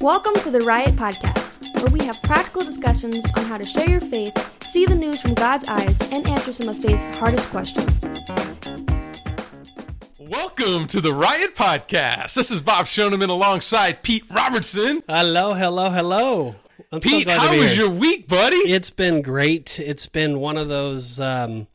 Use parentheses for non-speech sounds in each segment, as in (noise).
Welcome to the Riot Podcast, where we have practical discussions on how to share your faith, see the news from God's eyes, and answer some of faith's hardest questions. Welcome to the Riot Podcast. This is Bob Shoneman alongside Pete Robertson. Hello, hello, hello. I'm so Pete, glad to how be was here. your week, buddy? It's been great. It's been one of those um,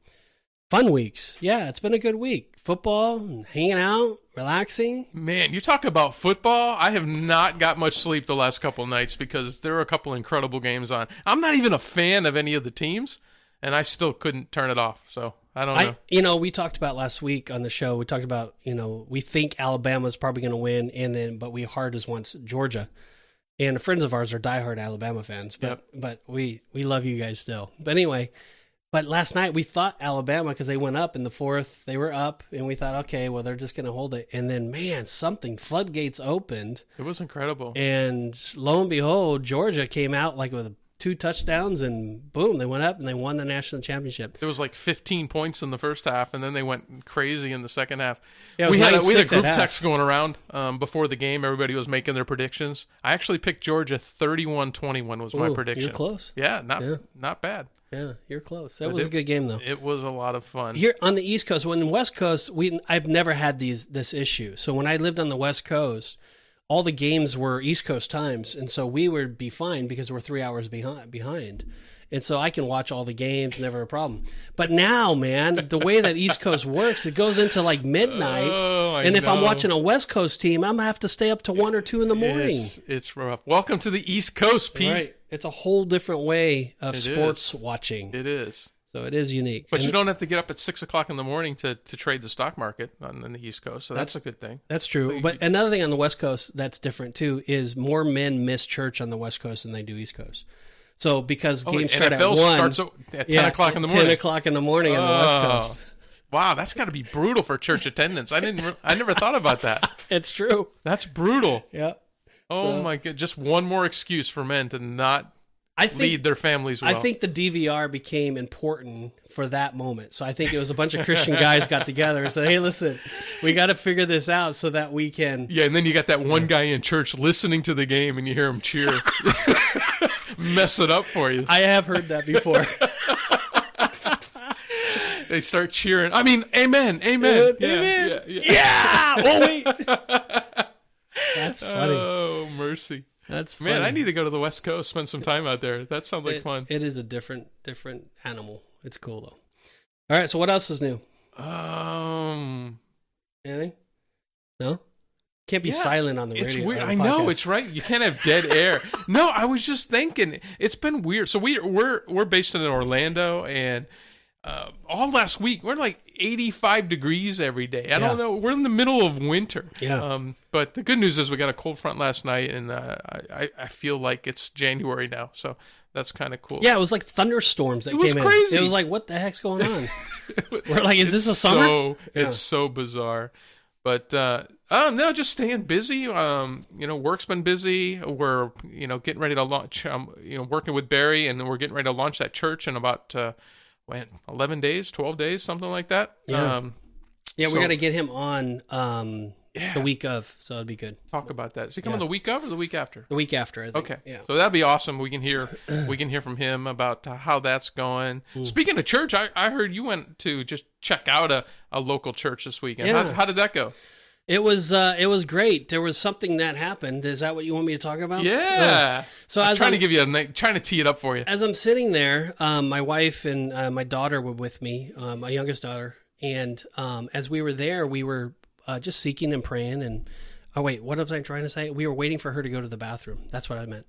fun weeks. Yeah, it's been a good week. Football, hanging out, relaxing. Man, you talk about football. I have not got much sleep the last couple of nights because there are a couple incredible games on. I'm not even a fan of any of the teams, and I still couldn't turn it off. So I don't know. I, you know, we talked about last week on the show. We talked about, you know, we think Alabama's probably going to win, and then, but we hard as once Georgia. And friends of ours are diehard Alabama fans, but but we we love you guys still. But anyway, but last night we thought Alabama because they went up in the fourth, they were up, and we thought, okay, well they're just going to hold it. And then, man, something floodgates opened, it was incredible. and lo and behold, Georgia came out like with two touchdowns, and boom, they went up and they won the national championship. There was like 15 points in the first half, and then they went crazy in the second half. Yeah, we, had a, we had a group text going around um, before the game. Everybody was making their predictions. I actually picked Georgia 31-21 was my Ooh, prediction. You're close. Yeah, not Yeah. not bad. Yeah, you're close. That But was it- a good game though. It was a lot of fun. Here on the East Coast, when in West Coast, we I've never had these this issue. So when I lived on the West Coast, all the games were East Coast times, and so we would be fine because we're three hours behind. Behind, and so I can watch all the games, never a problem. But now, man, the way that East Coast works, it goes into like midnight, Oh, I and if I'm watching a West Coast team, I'm gonna have to stay up to one or two in the morning. It's, it's rough. Welcome to the East Coast, Pete. Right, it's a whole different way of It sports is. watching. It is. so it is unique. But And- you don't have to get up at six o'clock in the morning to, to trade the stock market on, on the East Coast, so that's, a good thing. That's true. you- but another thing on the West Coast that's different too is more men miss church on the West Coast than they do East Coast. So because Oh, games start NFL at one, starts at ten yeah, o'clock in the morning. Ten o'clock in the morning on the Oh. West Coast. Wow, that's got to be brutal for church attendance. I didn't. I never thought about that. (laughs) It's true. That's brutal. Yeah. Oh my god! Just one more excuse for men to not I think lead their families well. I think the DVR became important for that moment. So I think it was a bunch of Christian guys got together and said, "Hey, listen, we got to figure this out so that we can." Yeah, and then you got that one guy in church listening to the game, and you hear him cheer, (laughs) mess it up for you. I have heard that before. (laughs) (laughs) They start cheering. I mean, amen, amen, yeah, Amen. yeah, yeah. yeah. Oh wait. That's funny. Oh mercy, That's funny. man! I need to go to the West Coast, spend some time out there. That sounds like It- fun. It is a different different animal. It's cool though. All right, so what else is new? Um, Anything? No. Can't be Yeah, silent on the it's radio. weird. I know it's right. You can't have dead air. no, I was just thinking. It's been weird. So we we're we're based in Orlando, and uh, all last week we're like 85 degrees every day. I don't know. We're in the middle of winter. Yeah. Um, but the good news is we got a cold front last night, and uh, I I- feel like it's January now. So that's kind of cool. Yeah, it was like thunderstorms that It was came crazy. in. It was like, what the heck's going on? (laughs) We're like, is this a summer? So, Yeah. It's so bizarre. But uh, oh no, just staying busy. Um, you know, work's been busy. We're you know getting ready to launch. Um, you know, working with Barry, and then we're getting ready to launch that church in about uh, when eleven days, twelve days, something like that. Yeah. Um, yeah, so- we got to get him on um, Yeah. the week of, so it'd be good. talk about that. Is he coming Yeah. the week of or the week after? The week after, I think. Okay, Yeah. so that'd be awesome. We can hear (clears throat) we can hear from him about how that's going. Hmm. Speaking of church, I, I heard you went to just check out a, a local church this weekend. Yeah. How, how did that go? It was uh, it was great. There was something that happened. Is that what you want me to talk about? Yeah. So I'm trying I'm- to give you a night, trying to tee it up for you. as I'm sitting there, um, my wife and uh, my daughter were with me, uh, my youngest daughter, and um, as we were there, we were uh, just seeking and praying. And oh wait, what was I trying to say? We were waiting for her to go to the bathroom. That's what I meant.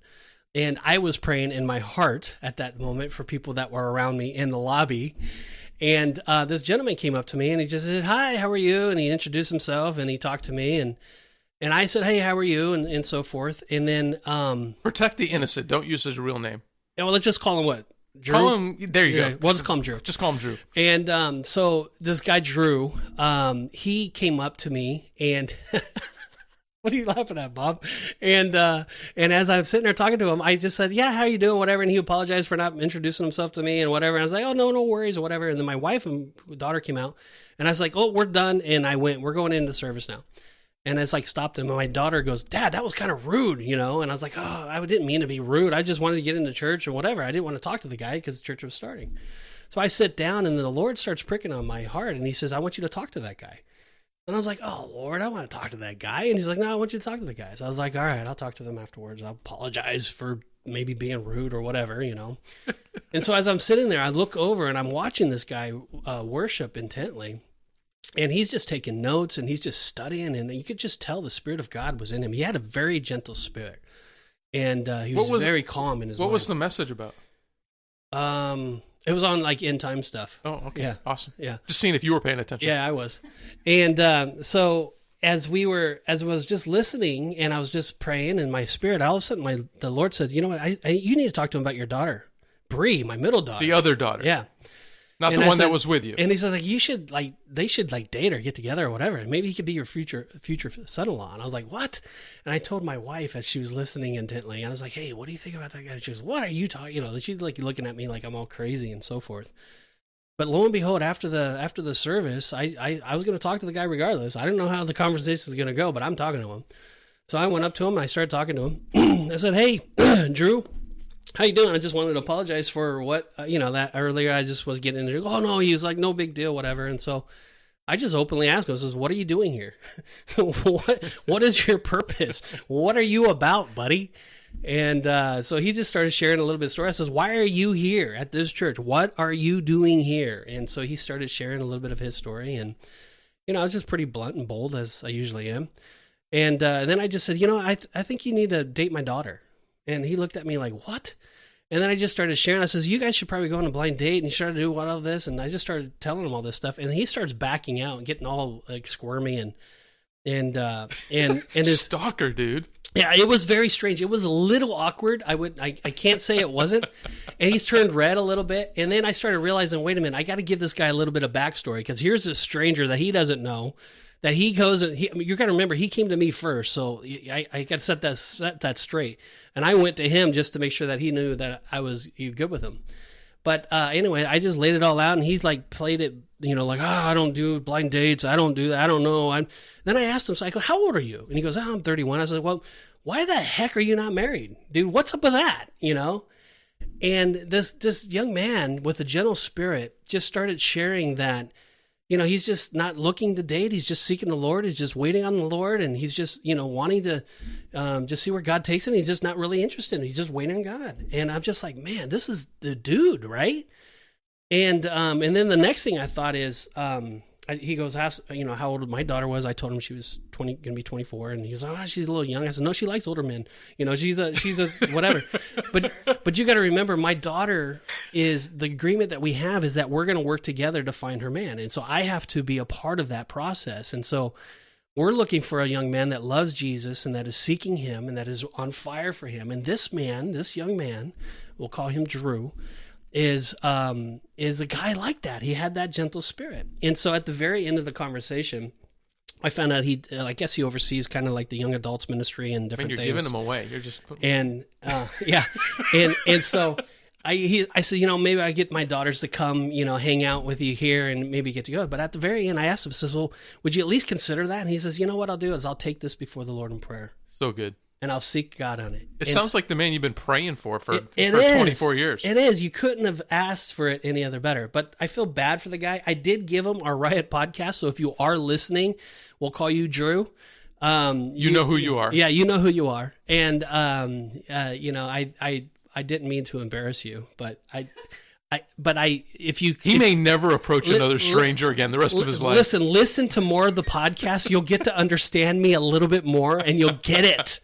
And I was praying in my heart at that moment for people that were around me in the lobby. And uh, this gentleman came up to me and he just said, "Hi, how are you?" And he introduced himself and he talked to me and and I said, "Hey, how are you?" and and so forth. And then um, Protect the innocent. Don't use his real name. yeah, well, let's just call him what Drew. Call him. There you yeah, go. we'll just call him Drew. Just call him Drew. And um, so this guy Drew, um, he came up to me and (laughs) what are you laughing at, Bob? And uh, and as I was sitting there talking to him, I just said, "Yeah, how you doing?" Whatever, and he apologized for not introducing himself to me and whatever. And I was like, "Oh no, no worries or whatever." And then my wife and daughter came out, and I was like, "Oh, we're done." And I went, "We're going into service now." And it's like stopped him, and my daughter goes, "Dad, that was kind of rude," you know. And I was like, "Oh, I didn't mean to be rude. I just wanted to get into church or whatever. I didn't want to talk to the guy because the church was starting." So I sit down, and the Lord starts pricking on my heart, and He says, "I want you to talk to that guy." And I was like, "Oh Lord, I want to talk to that guy." And He's like, "No, I want you to talk to the guy." So I was like, "All right, I'll talk to them afterwards. I'll apologize for maybe being rude or whatever, you know." (laughs) and so as I'm sitting there, I look over and I'm watching this guy uh, worship intently and he's just taking notes and he's just studying and you could just tell the spirit of god was in him he had a very gentle spirit and uh, he was, was- very calm in his What mind. was the message about? um it was on like end time stuff Oh, okay. Yeah. Awesome. yeah Just seeing if you were paying attention. yeah i was and um, so as we were as I was just listening and i was just praying in my spirit all of a sudden my the lord said you know what I, I you need to talk to him about your daughter Bree, my middle daughter The other daughter. yeah Not And the I one said- that was with you. And he said like you should like they should like date or get together or whatever. Maybe he could be your future future son-in-law. And I was like, what? And I told my wife as she was listening intently. And I was like, hey, what do you think about that guy? And she goes, what are you talking? You know, she's like looking at me like I'm all crazy and so forth. But lo and behold, after the after the service, I I, I was going to talk to the guy regardless. I didn't know how the conversation is going to go, but I'm talking to him. So I went up to him and I started talking to him. (clears throat) I said, "Hey, (clears throat) Drew, how you doing? I just wanted to apologize for what uh, you know that earlier. I just was getting into. Oh no, he was like, no big deal, whatever. And so I just openly asked him, I says, "What are you doing here? (laughs) what what is your purpose? What are you about, buddy?" And uh, so he just started sharing a little bit of story. I says, "Why are you here at this church? What are you doing here?" And so he started sharing a little bit of his story, and you know, I was just pretty blunt and bold as I usually am. And uh, then I just said, "You know, I th- I think you need to date my daughter." And he looked at me like, "What?" And then I just started sharing. I says, "You guys should probably go on a blind date." And he started to do what all this, and I just started telling him all this stuff. And he starts backing out and getting all like squirmy and and uh, and (laughs) and his Stalker, dude. yeah, it was very strange. It was a little awkward. I would I, I can't say it wasn't. (laughs) And he's turned red a little bit. And then I started realizing, wait a minute, I got to give this guy a little bit of backstory because here's a stranger that he doesn't know. That he goes and he, I mean, you got to remember he came to me first, so I, I got to set that set that straight. And I went to him just to make sure that he knew that I was good with him. But uh, anyway, I just laid it all out, and he's like played it, you know, like, oh, I don't do blind dates. I don't do that. I don't know. I'm. Then I asked him, so I go, how old are you? And he goes, oh, I'm 31. I said, well, why the heck are you not married, dude? What's up with that? You know. And this this young man with a gentle spirit just started sharing that, you know, he's just not looking to date. He's just seeking the Lord. He's just waiting on the Lord, and he's just you know wanting to um, just see where God takes him. He's just not really interested. He's just waiting on God. And I'm just like, man, this is the dude, right? And um, and then the next thing I thought is, um, I, he goes, ask, you know, how old my daughter was. I told him she was twenty, gonna be twenty four, and he's, oh, she's a little young. I said, no, she likes older men. You know, she's a, she's a whatever. (laughs) but but you got to remember, my daughter is the agreement that we have is that we're gonna work together to find her man, and so I have to be a part of that process, and so. We're looking for a young man that loves Jesus and that is seeking him and that is on fire for him. And this man, this young man, we'll call him Drew, is um, is a guy like that. He had that gentle spirit. And so at the very end of the conversation, I found out he, uh, I guess he oversees kind of like the young adults ministry and I mean, different you're things. giving them away. You're just and uh, (laughs) yeah, and and so I he, I said, you know, maybe I get my daughters to come, you know, hang out with you here and maybe get to go. But at the very end, I asked him, I says, well, would you at least consider that? And he says, you know what I'll do is I'll take this before the Lord in prayer so good. And I'll seek God on it. It And sounds like the man you've been praying for for, it- it for is. 24 years. It is. You couldn't have asked for it any other better. But I feel bad for the guy. I did give him our Riot podcast. So if you are listening, we'll call you Drew. Um, you know who you are. yeah, you know who you are. And um, uh, you know, I, I, I didn't mean to embarrass you, but I, I, but I, if you, He if- may never approach Li- another li- stranger again the rest of his life. Listen, listen to more of the podcast. You'll get to understand me a little bit more, and you'll get it.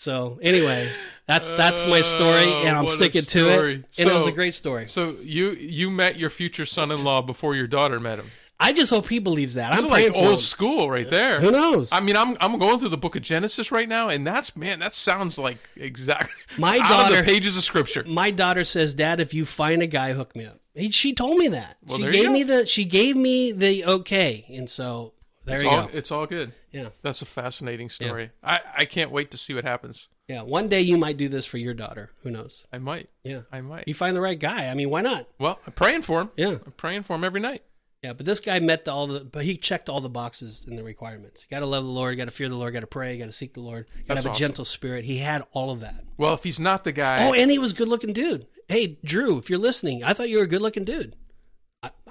So anyway, that's that's my story, oh, and I'm Oh, what sticking to it. And it was a great story. So you you met your future son-in-law before your daughter met him. I just hope he believes that. This I'm is like praying for him. old school right there. Who knows? I mean, I'm I'm going through the book of Genesis right now, and that's man, that sounds like exactly (laughs) My out of daughter- the pages of scripture. my daughter says, "Dad, if you find a guy, hook me up." He, she told me that. Well, she there you gave go. me the she gave me the okay, and so there It's you all go. it's all good. Yeah, That's a fascinating story. I I can't wait to see what happens. yeah. One day you might do this for your daughter. Who knows? I might. Yeah, I might. you find the right guy. I mean, why not? Well, I'm praying for him. Yeah. I'm praying for him every night. Yeah, but this guy met the, all the, but he checked all the boxes in the requirements. You got to love the Lord, you got to fear the Lord, got to pray, you got to seek the Lord, you got to have a awesome. gentle spirit. He had all of that. Well, if he's not the guy, Oh, and he was a good looking dude. Hey, Drew, if you're listening, I thought you were a good looking dude.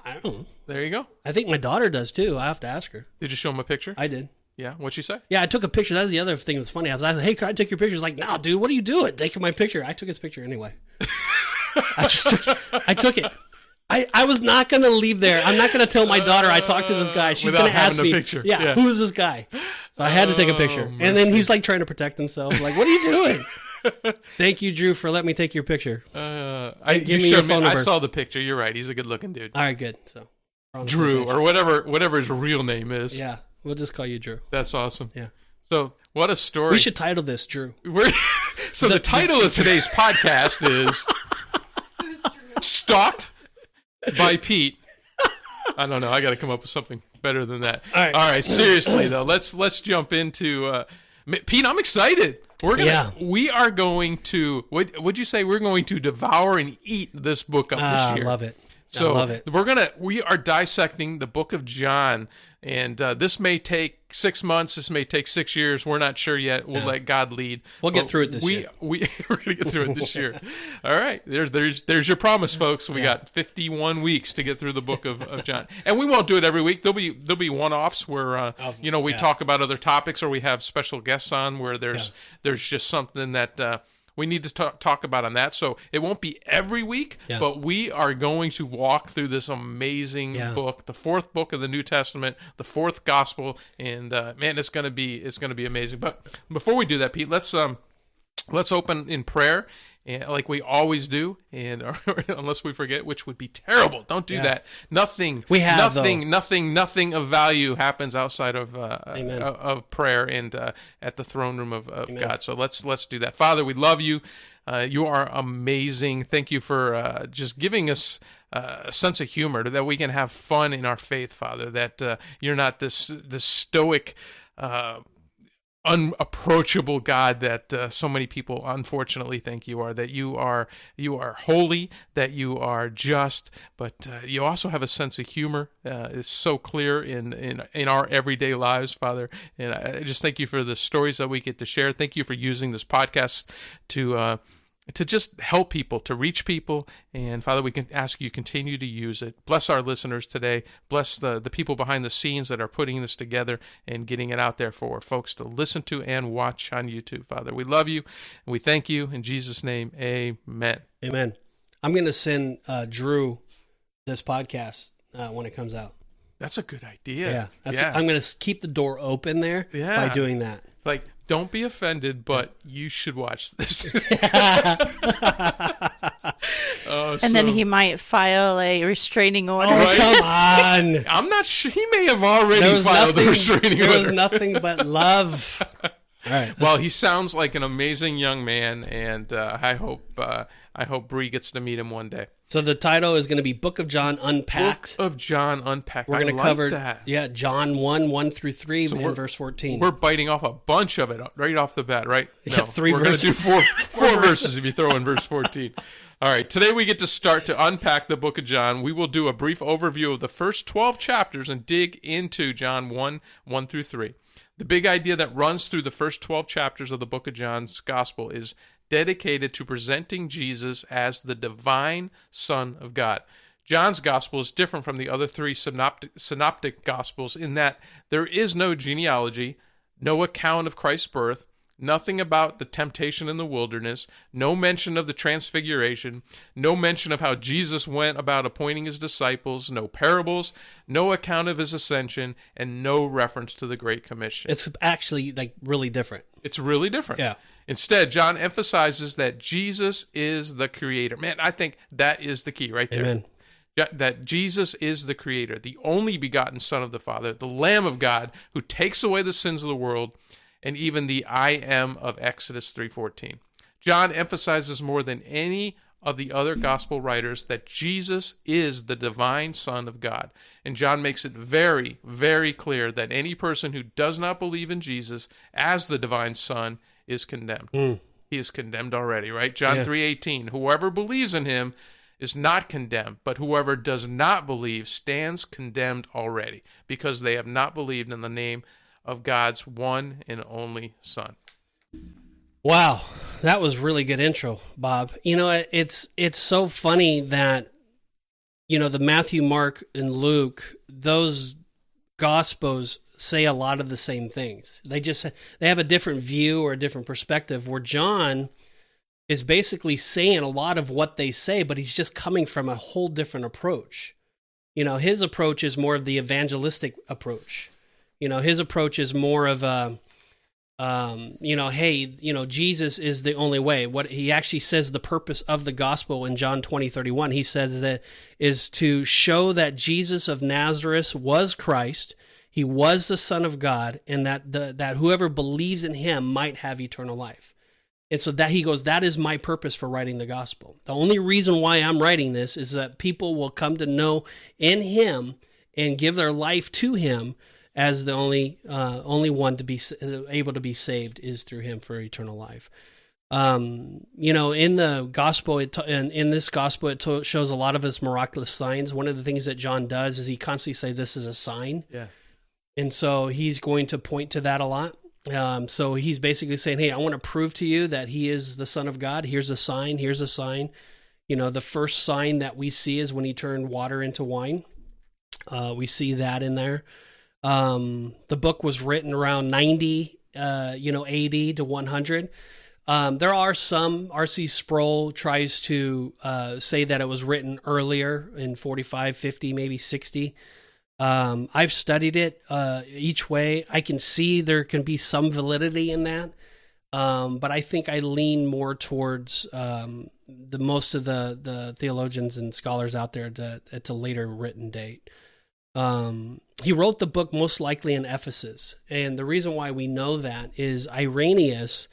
I, don't know. there you go. I think my daughter does too. I have to ask her. Did you show him a picture? I did. yeah. What'd she say? Yeah, I took a picture. That's the other thing that's funny. I was like, hey, can I take your picture? He's like, no, dude, what are you doing? Taking my picture. I took his picture anyway. I just took, I took it. I, I was not going to leave there. I'm not going to tell my daughter I talked to this guy. She's going to ask me, picture. Yeah, Yeah. who is this guy? So I had to take a picture. Oh, and then he's like trying to protect himself. Like, what are you doing? Thank you, Drew, for letting me take your picture. Uh, I, give you me your showed me. I saw the picture. You're right. He's a good looking dude. All right, good. So we're on the same Drew or whatever whatever his real name is. Yeah, we'll just call you Drew. That's awesome. Yeah. So what a story. We should title this Drew. We're, (laughs) so the, title of today's (laughs) podcast is Stalked by Pete. I don't know. I got to come up with something better than that. All right. All right. Seriously though, let's let's jump into uh, Pete. I'm excited. We're gonna. Yeah. We are going to. What would you say? We're going to devour and eat this book up Ah, this I love it. So I love it. we're gonna we are dissecting the book of John, and uh, this may take six months. This may take six years. We're not sure yet. We'll let God lead. We'll get through it this we, year. We (laughs) we're gonna get through it this year. (laughs) All right. There's there's there's your promise, folks. We got 51 weeks to get through the book of, of John, and we won't do it every week. There'll be there'll be one offs where uh, you know we yeah. talk about other topics or we have special guests on where there's there's just something that. Uh, we need to talk, talk about on that. So it won't be every week, Yeah. but we are going to walk through this amazing Yeah. book, the fourth book of the New Testament, the fourth gospel, and uh, man, it's gonna be it's gonna be amazing. But before we do that, Pete, let's um let's open in prayer. And like we always do, and (laughs) unless we forget, which would be terrible. Don't do Yeah. that. Nothing. We have, nothing. though. Nothing. Nothing of value happens outside of uh, Amen. of, of prayer and uh, at the throne room of, of God. So let's let's do that. Father, we love you. Uh, you are amazing. Thank you for uh, just giving us uh, a sense of humor that we can have fun in our faith, Father. That uh, you're not this this stoic. Unapproachable God that uh, so many people unfortunately think you are that you are you are holy that you are just but uh, you also have a sense of humor uh, it's so clear in, in in our everyday lives father. And I I just thank you for the stories that we get to share. Thank you for using this podcast to uh, to just help people, to reach people. And Father, we can ask you continue to use it. Bless our listeners today. Bless the, the people behind the scenes that are putting this together and getting it out there for folks to listen to and watch on YouTube. Father, we love you and we thank you. In Jesus' name, amen. Amen. I'm going to send uh, Drew this podcast uh, when it comes out. That's a good idea. Yeah, that's. yeah. I'm going to keep the door open there Yeah. by doing that. like, don't be offended, but you should watch this. (laughs) (laughs) oh, And then he might file a restraining order. Oh, Right. come on! (laughs) I'm not sure. He may have already filed nothing. the restraining There order. There was nothing but love. All right. Well, he sounds like an amazing young man, and uh, I hope uh, I hope Bree gets to meet him one day. So the title is going to be Book of John Unpacked. Book of John unpacked. We're going to cover that. yeah John one one through three and verse fourteen. We're biting off a bunch of it right off the bat, right? (laughs) Yeah, three we're gonna do verses. four (laughs) four verses if you throw in verse fourteen. (laughs) All right, today we get to start to unpack the book of John. We will do a brief overview of the first 12 chapters and dig into John 1 1 through 3. The big idea that runs through the first 12 chapters of the book of John's gospel is dedicated to presenting Jesus as the divine Son of God. John's gospel is different from the other three synoptic, synoptic gospels in that there is no genealogy, no account of Christ's birth, nothing about the temptation in the wilderness, no mention of the transfiguration, no mention of how Jesus went about appointing his disciples, no parables, no account of his ascension, and no reference to the Great Commission. it's actually like really different. It's really different. Yeah. Instead, John emphasizes that Jesus is the creator. Man, I think that is the key right there. Amen. That Jesus is the creator, the only begotten Son of the Father, the Lamb of God who takes away the sins of the world, and even the I am of Exodus 3:14. John emphasizes more than any of the other gospel writers that Jesus is the divine Son of God. And John makes it very, very clear that any person who does not believe in Jesus as the divine Son is condemned. Hmm. He is condemned already, right? John Yeah. 3:18. Whoever believes in him is not condemned, but whoever does not believe stands condemned already, because they have not believed in the name of God's one and only Son. Wow, that was really good intro, Bob. You know, it's it's so funny that you know the Matthew, Mark, and Luke, those gospels say a lot of the same things. They just they have a different view or a different perspective. Where John is basically saying a lot of what they say, but he's just coming from a whole different approach. You know, his approach is more of the evangelistic approach. You know, his approach is more of a um, you know, hey, you know, Jesus is the only way. What he actually says the purpose of the gospel in John 20, 31, he says that is to show that Jesus of Nazareth was Christ, he was the Son of God, and that the that whoever believes in him might have eternal life. And so that he goes, that is my purpose for writing the gospel. The only reason why I'm writing this is that people will come to know in him and give their life to him as the only uh, only one to be able to be saved is through him for eternal life. Um, you know, in the gospel, it in, in this gospel, it to- shows a lot of his miraculous signs. One of the things that John does is he constantly say, "This is a sign." Yeah. And so he's going to point to that a lot. Um, so he's basically saying, "Hey, I want to prove to you that he is the Son of God. Here's a sign. Here's a sign." You know, the first sign that we see is when he turned water into wine. Uh, we see that in there. Um, the book was written around 90, uh, you know, 80 to 100. Um, there are some, R.C. Sproul tries to uh, say that it was written earlier in 45, 50, maybe 60. Um, I've studied it uh, each way. I can see there can be some validity in that. Um, but I think I lean more towards um, the most of the, the theologians and scholars out there that it's a later written date. Um, he wrote the book most likely in Ephesus, and the reason why we know that is Irenaeus,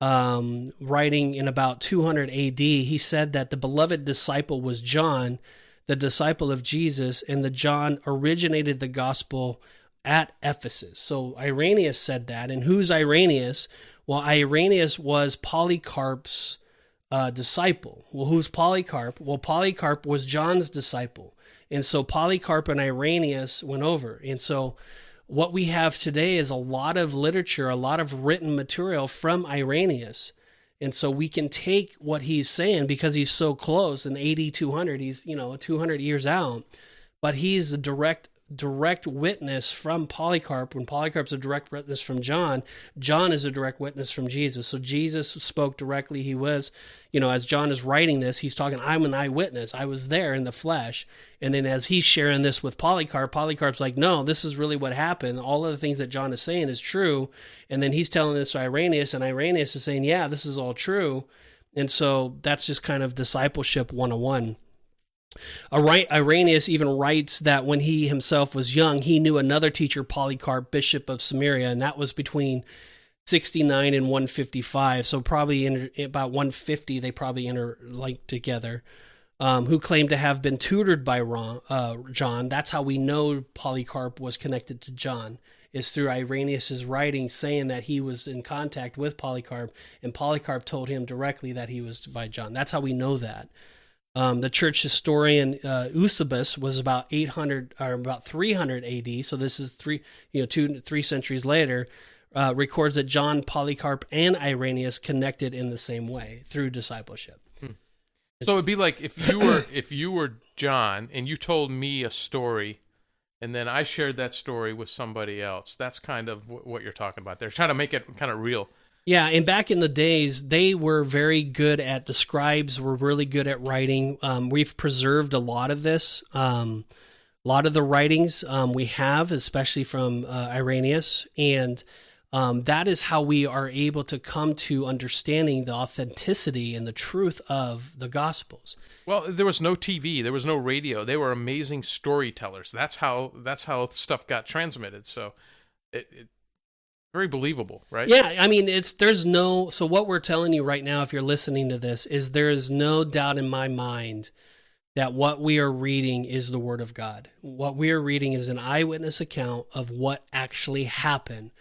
um, writing in about 200 AD, he said that the beloved disciple was John, the disciple of Jesus, and the John originated the gospel at Ephesus. So Irenaeus said that, and who's Irenaeus? Well, Irenaeus was Polycarp's uh, disciple. Well, who's Polycarp? Well, Polycarp was John's disciple. And so Polycarp and Irenaeus went over. And so what we have today is a lot of literature, a lot of written material from Irenaeus. And so we can take what he's saying because he's so close in AD 200, he's, you know, 200 years out, but he's a direct direct witness from Polycarp. When Polycarp's a direct witness from John, John is a direct witness from Jesus. So Jesus spoke directly. He was, you know, as John is writing this, he's talking, I'm an eyewitness. I was there in the flesh. And then as he's sharing this with Polycarp, Polycarp's like, no, this is really what happened. All of the things that John is saying is true. And then he's telling this to Irenaeus, and Irenaeus is saying, yeah, this is all true. And so that's just kind of discipleship 101. Irenaeus even writes that when he himself was young, he knew another teacher, Polycarp, bishop of Samaria, and that was between 69 and 155. So probably in about 150, they probably interlinked together. Um, who claimed to have been tutored by Ron, uh, John. That's how we know Polycarp was connected to John, is through Irenaeus's writing saying that he was in contact with Polycarp, and Polycarp told him directly that he was by John. That's how we know that. Um, the church historian uh, Eusebius was about 800 or about 300 AD. So this is three, you know, two, three centuries later. Uh, records that John, Polycarp, and Irenaeus connected in the same way through discipleship. Hmm. So it'd be like if you were if you were John and you told me a story, and then I shared that story with somebody else. That's kind of what you're talking about. They're trying to make it kind of real. Yeah, and back in the days, they were very good at the scribes were really good at writing. Um, we've preserved a lot of this. Um, a lot of the writings um, we have, especially from uh, Irenaeus, and um, that is how we are able to come to understanding the authenticity and the truth of the Gospels. Well, there was no TV, there was no radio. They were amazing storytellers. That's how that's how stuff got transmitted. So, it, it very believable, right? Yeah, I mean, it's there's no. So what we're telling you right now, if you're listening to this, is there is no doubt in my mind that what we are reading is the Word of God. What we are reading is an eyewitness account of what actually happened.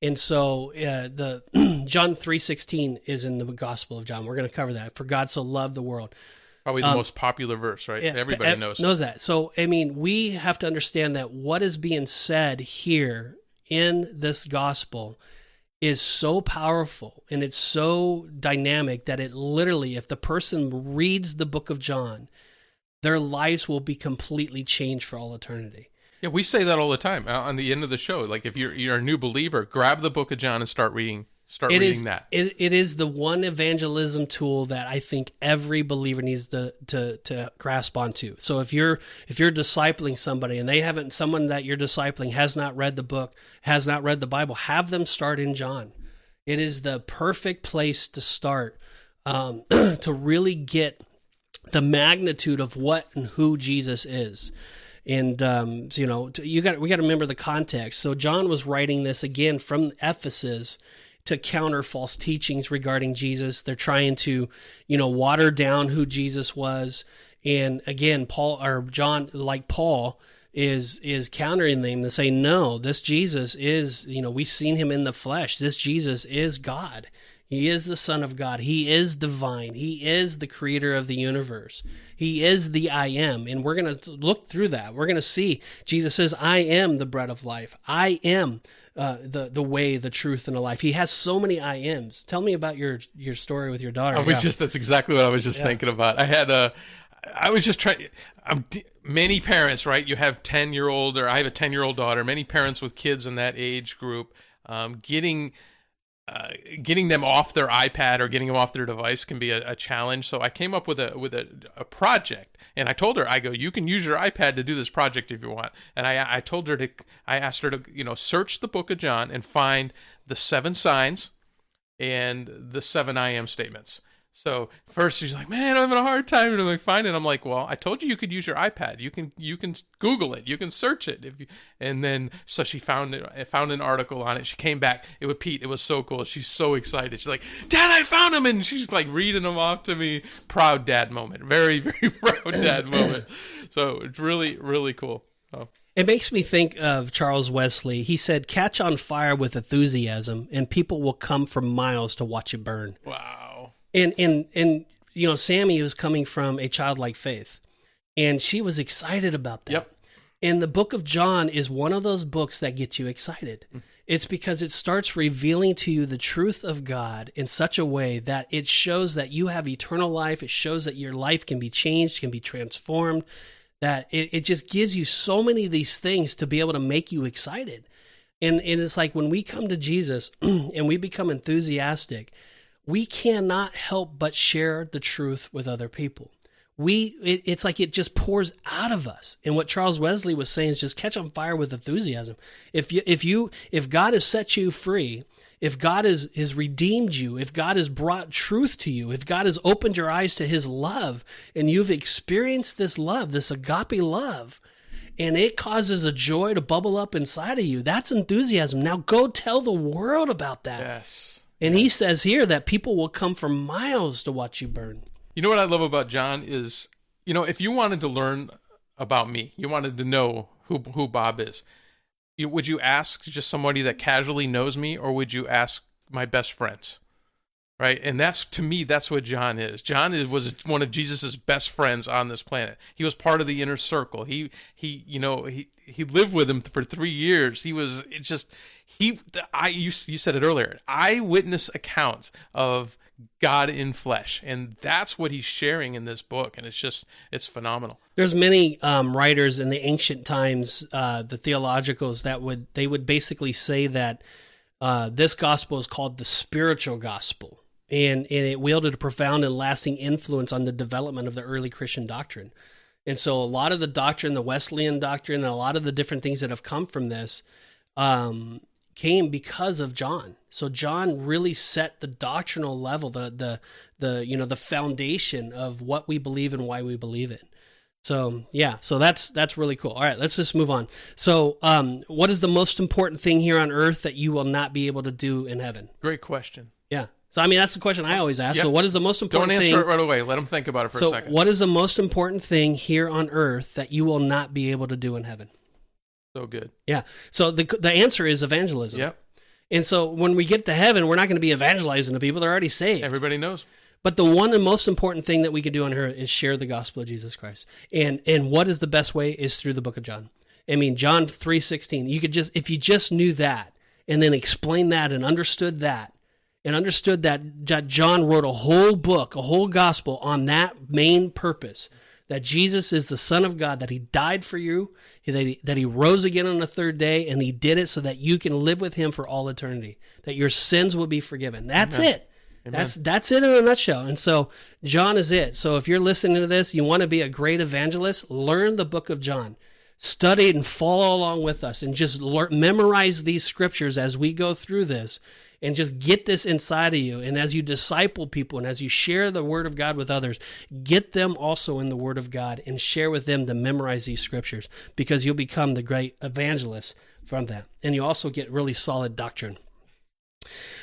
And so uh, the (clears throat) John three sixteen is in the Gospel of John. We're going to cover that. For God so loved the world. Probably the Um, most popular verse, right? Yeah, Everybody knows. knows that. So I mean, we have to understand that what is being said here in this gospel is so powerful and it's so dynamic that it literally, if the person reads the book of John, their lives will be completely changed for all eternity. Yeah, we say that all the time uh, on the end of the show. Like if you're you're a new believer, grab the book of John and start reading. Start It reading is that. It, it is the one evangelism tool that I think every believer needs to, to to grasp onto. So if you're if you're discipling somebody and they haven't someone that you're discipling has not read the book, has not read the Bible, have them start in John. It is the perfect place to start um, (clears throat) to really get the magnitude of what and who Jesus is. And um, so, you know, you got we got to remember the context. So John was writing this again from Ephesus to counter false teachings regarding Jesus. They're trying to, you know, water down who Jesus was. And again, Paul or John, like Paul, is is countering them to say, no, this Jesus is, you know, we've seen him in the flesh. This Jesus is God. He is the Son of God. He is divine. He is the creator of the universe. He is the I am. And we're going to look through that. We're going to see Jesus says, I am the bread of life. I am uh, the, the way, the truth, and the life. He has so many I ams. Tell me about your, your story with your daughter. I was Yeah. just that's exactly what I was just thinking about. I had a I was just trying I'm many parents, right? You have 10 year old or I have a 10 year old daughter, many parents with kids in that age group um, getting uh, getting them off their iPad or getting them off their device can be a, a challenge. So I came up with a with a, a project, and I told her, I go, you can use your iPad to do this project if you want. And I I told her to, I asked her to, you know, search the Book of John and find the seven signs and the seven I am statements. So first she's like, "Man, I'm having a hard time," and I'm like, "Fine." And I'm like, "Well, I told you you could use your iPad. You can you can Google it. You can search it." If you, and then so she found it, found an article on it. She came back. It was Pete. It was so cool. She's so excited. She's like, "Dad, I found him!" And she's like reading them off to me. Proud dad moment. Very very (laughs) proud dad (laughs) moment. So it's really really cool. Oh. It makes me think of Charles Wesley. He said, Catch on fire with enthusiasm, and people will come from miles to watch it burn. Wow. And, and, and, you know, Sammy was coming from a childlike faith, and she was excited about that. Yep. And the book of John is one of those books that get you excited. Mm. It's because it starts revealing to you the truth of God in such a way that it shows that you have eternal life. It shows that your life can be changed, can be transformed, that it, it just gives you so many of these things to be able to make you excited. And, and it's like when we come to Jesus (clears throat) and we become enthusiastic, we cannot help but share the truth with other people. We it, it's like it just pours out of us. And what Charles Wesley was saying is just catch on fire with enthusiasm. If you if you if God has set you free, if God has, has redeemed you, if God has brought truth to you, if God has opened your eyes to his love, and you've experienced this love, this agape love, and it causes a joy to bubble up inside of you, that's enthusiasm. Now go tell the world about that. Yes. And he says here that people will come from miles to watch you burn. You know what I love about John is, you know, if you wanted to learn about me, you wanted to know who who Bob is, you, would you ask just somebody that casually knows me, or would you ask my best friends? Right, and that's to me, that's what John is. John is, was one of Jesus's best friends on this planet. He was part of the inner circle. He he, you know, he he lived with him for three years. He was just he. I you you said it earlier. Eyewitness accounts of God in flesh, and that's what he's sharing in this book, and it's just it's phenomenal. There's many um, writers in the ancient times, uh, the theologicals, that would they would basically say that uh, this gospel is called the spiritual gospel, and and it wielded a profound and lasting influence on the development of the early Christian doctrine. And so, a lot of the doctrine, the Wesleyan doctrine, and a lot of the different things that have come from this, um, came because of John. So John really set the doctrinal level, the the the you know the foundation of what we believe and why we believe it. So yeah, so that's that's really cool. All right, let's just move on. So, um, what is the most important thing here on earth that you will not be able to do in heaven? Great question. Yeah. So I mean, that's the question I always ask. So, what is the most important Don't answer thing? it right away. Let him think about it for a so, second. what is the most important thing here on earth that you will not be able to do in heaven? So good. Yeah. So the the answer is evangelism. Yep. And so when we get to heaven, we're not going to be evangelizing to people; they're already saved. Everybody knows. But the one and most important thing that we can do on her is share the gospel of Jesus Christ. And and what is the best way is through the book of John. I mean, John 3:16. You could just if you just knew that and then explain that and understood that and understood that John wrote a whole book, a whole gospel on that main purpose that Jesus is the Son of God, that He died for you, that he, that he rose again on the third day, and He did it so that you can live with Him for all eternity, that your sins will be forgiven. That's Amen. it. Amen. That's that's it in a nutshell. And so John is it. So if you're listening to this, you want to be a great evangelist, learn the book of John. Study it and follow along with us and just learn, memorize these scriptures as we go through this and just get this inside of you. And as you disciple people and as you share the word of God with others, get them also in the word of God and share with them to memorize these scriptures because you'll become the great evangelist from that. And you also get really solid doctrine.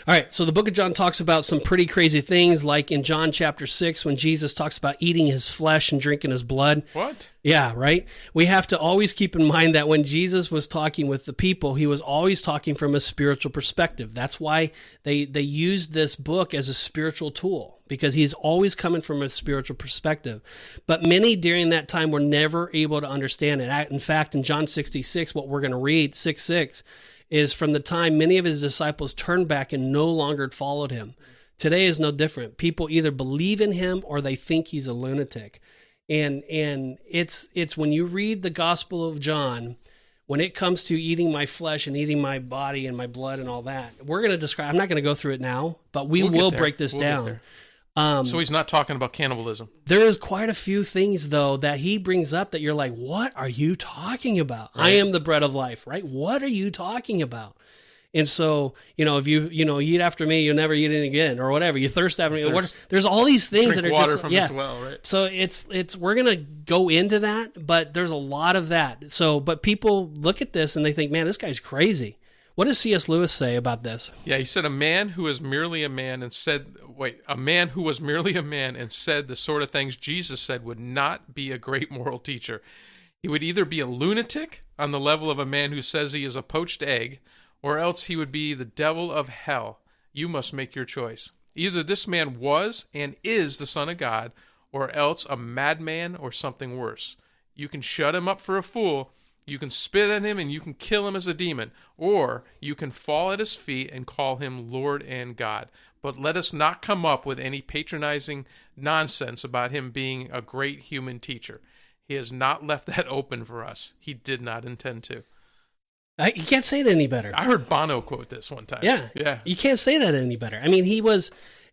All right, so the book of John talks about some pretty crazy things, like in John chapter 6, when Jesus talks about eating his flesh and drinking his blood. What? Yeah, right? We have to always keep in mind that when Jesus was talking with the people, he was always talking from a spiritual perspective. That's why they, they used this book as a spiritual tool, because he's always coming from a spiritual perspective. But many during that time were never able to understand it. In fact, in John 66, what we're going to read, 6 6, is from the time many of his disciples turned back and no longer followed him. Today is no different. People either believe in him or they think he's a lunatic. And and it's it's when you read the Gospel of John, when it comes to eating my flesh and eating my body and my blood and all that, we're going to describe. I'm not going to go through it now, but we we'll will break this we'll down. Um, so he's not talking about cannibalism. There is quite a few things though that he brings up that you're like, what are you talking about? Right. I am the bread of life, right? What are you talking about? And so, you know, if you you know eat after me, you'll never eat it again, or whatever. You thirst after me. What, there's all these things Drink that are water just from yeah. well, right? So it's it's we're gonna go into that, but there's a lot of that. So, but people look at this and they think, man, this guy's crazy. What does C.S. Lewis say about this? Yeah, he said a man who is merely a man and said, wait, a man who was merely a man and said the sort of things Jesus said would not be a great moral teacher. He would either be a lunatic on the level of a man who says he is a poached egg, or else he would be the devil of hell. You must make your choice. Either this man was and is the Son of God, or else a madman or something worse. You can shut him up for a fool you can spit at him and you can kill him as a demon, or you can fall at his feet and call him Lord and God. But let us not come up with any patronizing nonsense about him being a great human teacher. He has not (laughs) left that open for us. He did not intend to. I, you can't say it any better. I heard Bono quote this one time. Yeah, yeah. You can't say that any better. I mean, he was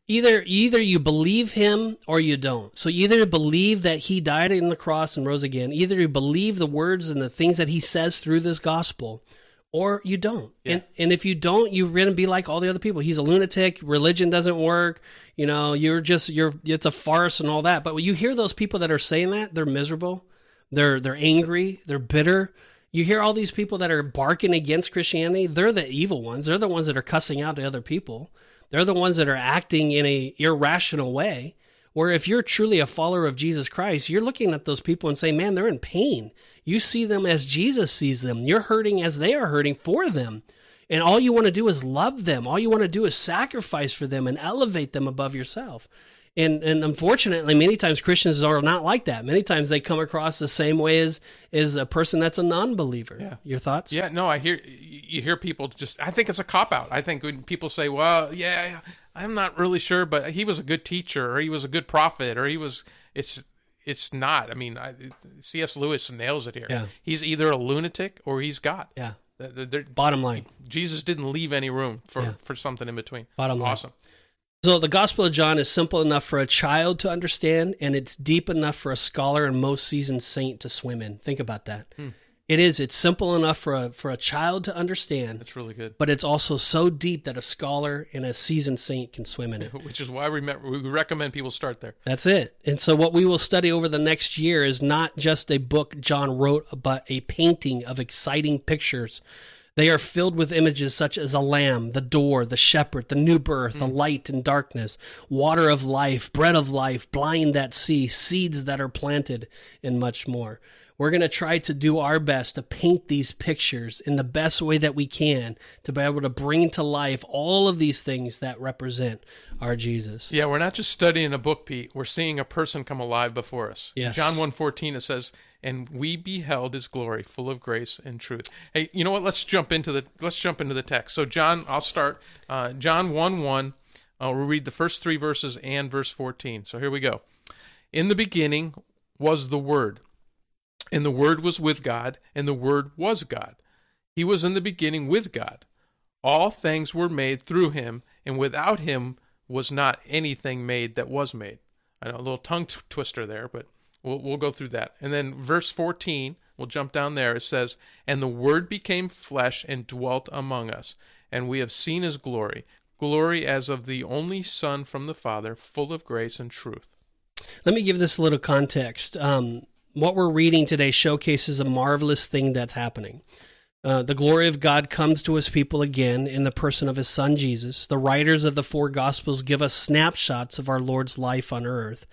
either either you believe him or you don't. So either you believe that he died on the cross and rose again, either you believe the words and the things that he says through this gospel, or you don't. Yeah. And and if you don't, you're gonna be like all the other people. He's a lunatic. Religion doesn't work. You know, you're just you're it's a farce and all that. But when you hear those people that are saying that, they're miserable. They're they're angry. They're bitter. You hear all these people that are barking against Christianity. They're the evil ones. They're the ones that are cussing out the other people. They're the ones that are acting in a irrational way. Where if you're truly a follower of Jesus Christ, you're looking at those people and saying, man, they're in pain. You see them as Jesus sees them. You're hurting as they are hurting for them. And all you want to do is love them. All you want to do is sacrifice for them and elevate them above yourself. And and unfortunately, many times Christians are not like that. Many times they come across the same way as as a person that's a non-believer. Yeah. Your thoughts? Yeah, no, I hear you hear people just I think it's a cop out. I think when people say, "Well, yeah, I'm not really sure, but he was a good teacher or he was a good prophet or he was it's it's not. I mean, I, C.S. Lewis nails it here. Yeah. He's either a lunatic or he's God. Yeah. They're, they're, Bottom line. Jesus didn't leave any room for, Yeah. for something in between. Bottom line. Awesome. So the Gospel of John is simple enough for a child to understand, and it's deep enough for a scholar and most seasoned saint to swim in. Think about that. Hmm. It is. It's simple enough for a for a child to understand, That's really good. but it's also so deep that a scholar and a seasoned saint can swim in it. (laughs) Which is why we, we recommend people start there. That's it. And so what we will study over the next year is not just a book John wrote, but a painting of exciting pictures. They are filled with images such as a lamb, the door, the shepherd, the new birth, the mm. light and darkness, water of life, bread of life, blind that see, seeds that are planted, and much more. We're going to try to do our best to paint these pictures in the best way that we can to be able to bring to life all of these things that represent our Jesus. Yeah, we're not just studying a book, Pete. We're seeing a person come alive before us. Yes. John 1.14, it says, and we beheld his glory full of grace and truth. Hey, you know what? Let's jump into the let's jump into the text. So John, I'll start. Uh, John 1 1. we'll read the first three verses and verse 14. So here we go. In the beginning was the Word, and the Word was with God, and the Word was God. He was in the beginning with God. All things were made through him, and without him was not anything made that was made. I know a little tongue t- twister there, but we'll, we'll go through that. And then verse 14, we'll jump down there. It says, And the Word became flesh and dwelt among us, and we have seen his glory, glory as of the only Son from the Father, full of grace and truth. Let me give this a little context. Um, what we're reading today showcases a marvelous thing that's happening. Uh, the glory of God comes to his people again in the person of his son Jesus. The writers of the four gospels give us snapshots of our Lord's life on earth.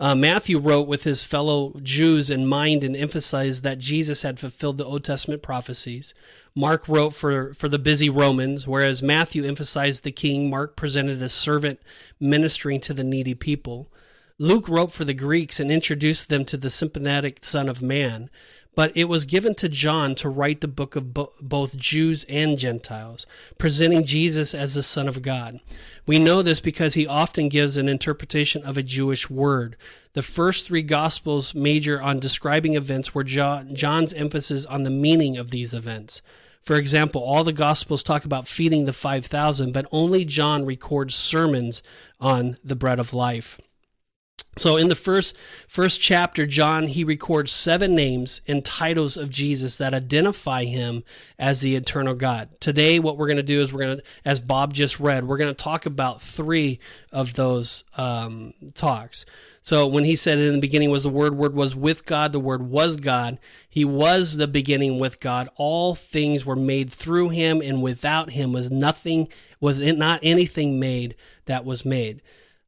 Uh, Matthew wrote with his fellow Jews in mind and emphasized that Jesus had fulfilled the Old Testament prophecies. Mark wrote for, for the busy Romans, whereas Matthew emphasized the king. Mark presented a servant ministering to the needy people. Luke wrote for the Greeks and introduced them to the sympathetic Son of Man, but it was given to John to write the book of bo- both Jews and Gentiles, presenting Jesus as the Son of God. We know this because he often gives an interpretation of a Jewish word. The first three Gospels major on describing events where John, John's emphasis on the meaning of these events. For example, all the Gospels talk about feeding the 5,000, but only John records sermons on the bread of life. So in the first first chapter, John he records seven names and titles of Jesus that identify him as the eternal God. Today, what we're going to do is we're going to, as Bob just read, we're going to talk about three of those um, talks. So when he said in the beginning was the word, word was with God, the word was God. He was the beginning with God. All things were made through him, and without him was nothing was it not anything made that was made.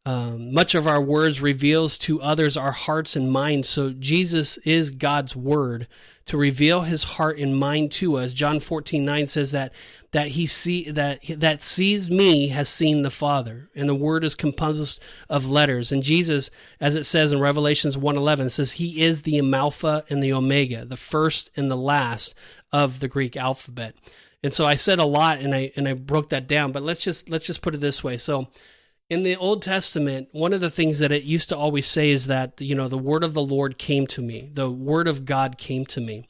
Um, much of our words reveals to others our hearts and minds. So Jesus is God's word to reveal his heart and mind to us. John 14, 9 says that that he see that that sees me has seen the Father. And the word is composed of letters. And Jesus, as it says in Revelations 1:11, says he is the Alpha and the Omega, the first and the last of the Greek alphabet. And so I said a lot and I and I broke that down, but let's just let's just put it this way. So in the Old Testament, one of the things that it used to always say is that, you know, the word of the Lord came to me, the word of God came to me.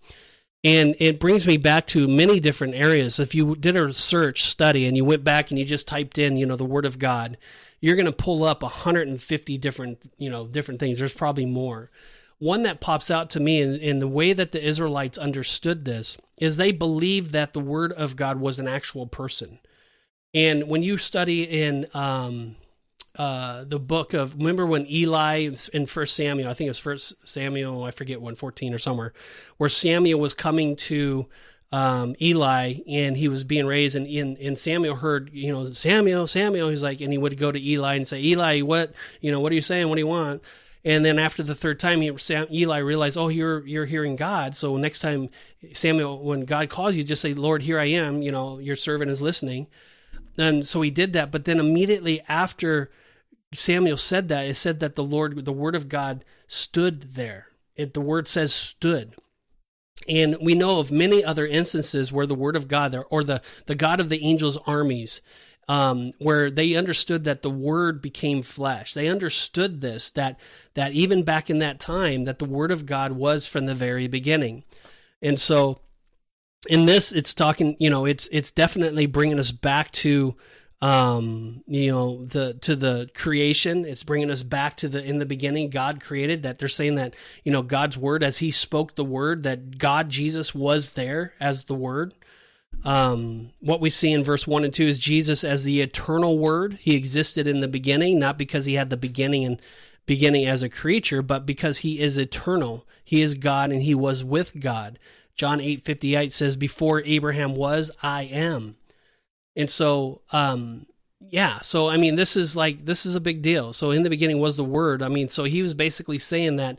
And it brings me back to many different areas. If you did a search study and you went back and you just typed in, you know, the word of God, you're going to pull up 150 different, you know, different things. There's probably more. One that pops out to me in, in the way that the Israelites understood this is they believed that the word of God was an actual person. And when you study in um, uh, the book of remember when Eli in First Samuel, I think it was First Samuel, I forget one fourteen or somewhere, where Samuel was coming to um, Eli and he was being raised, and, and and Samuel heard you know Samuel, Samuel. He's like, and he would go to Eli and say, Eli, what you know, what are you saying? What do you want? And then after the third time, he, Sam, Eli realized, oh, you're you're hearing God. So next time Samuel, when God calls you, just say, Lord, here I am. You know, your servant is listening. And so he did that. But then immediately after Samuel said that, it said that the Lord, the word of God stood there. It, the word says stood. And we know of many other instances where the word of God or the, the God of the angels' armies, um, where they understood that the word became flesh. They understood this, that, that even back in that time, that the word of God was from the very beginning. And so in this, it's talking, you know, it's, it's definitely bringing us back to um you know the to the creation. It's bringing us back to the in the beginning god created that they're saying that you know god's word as he spoke the word that god jesus was there as the word. Um what we see in verse 1 and 2 is jesus as the eternal word. He existed in the beginning not because he had the beginning and beginning as a creature but because he is eternal. He is god and he was with god. John 8 58 says before abraham was i am and so, um, yeah, so I mean, this is like this is a big deal. So in the beginning was the word. I mean, so he was basically saying that at-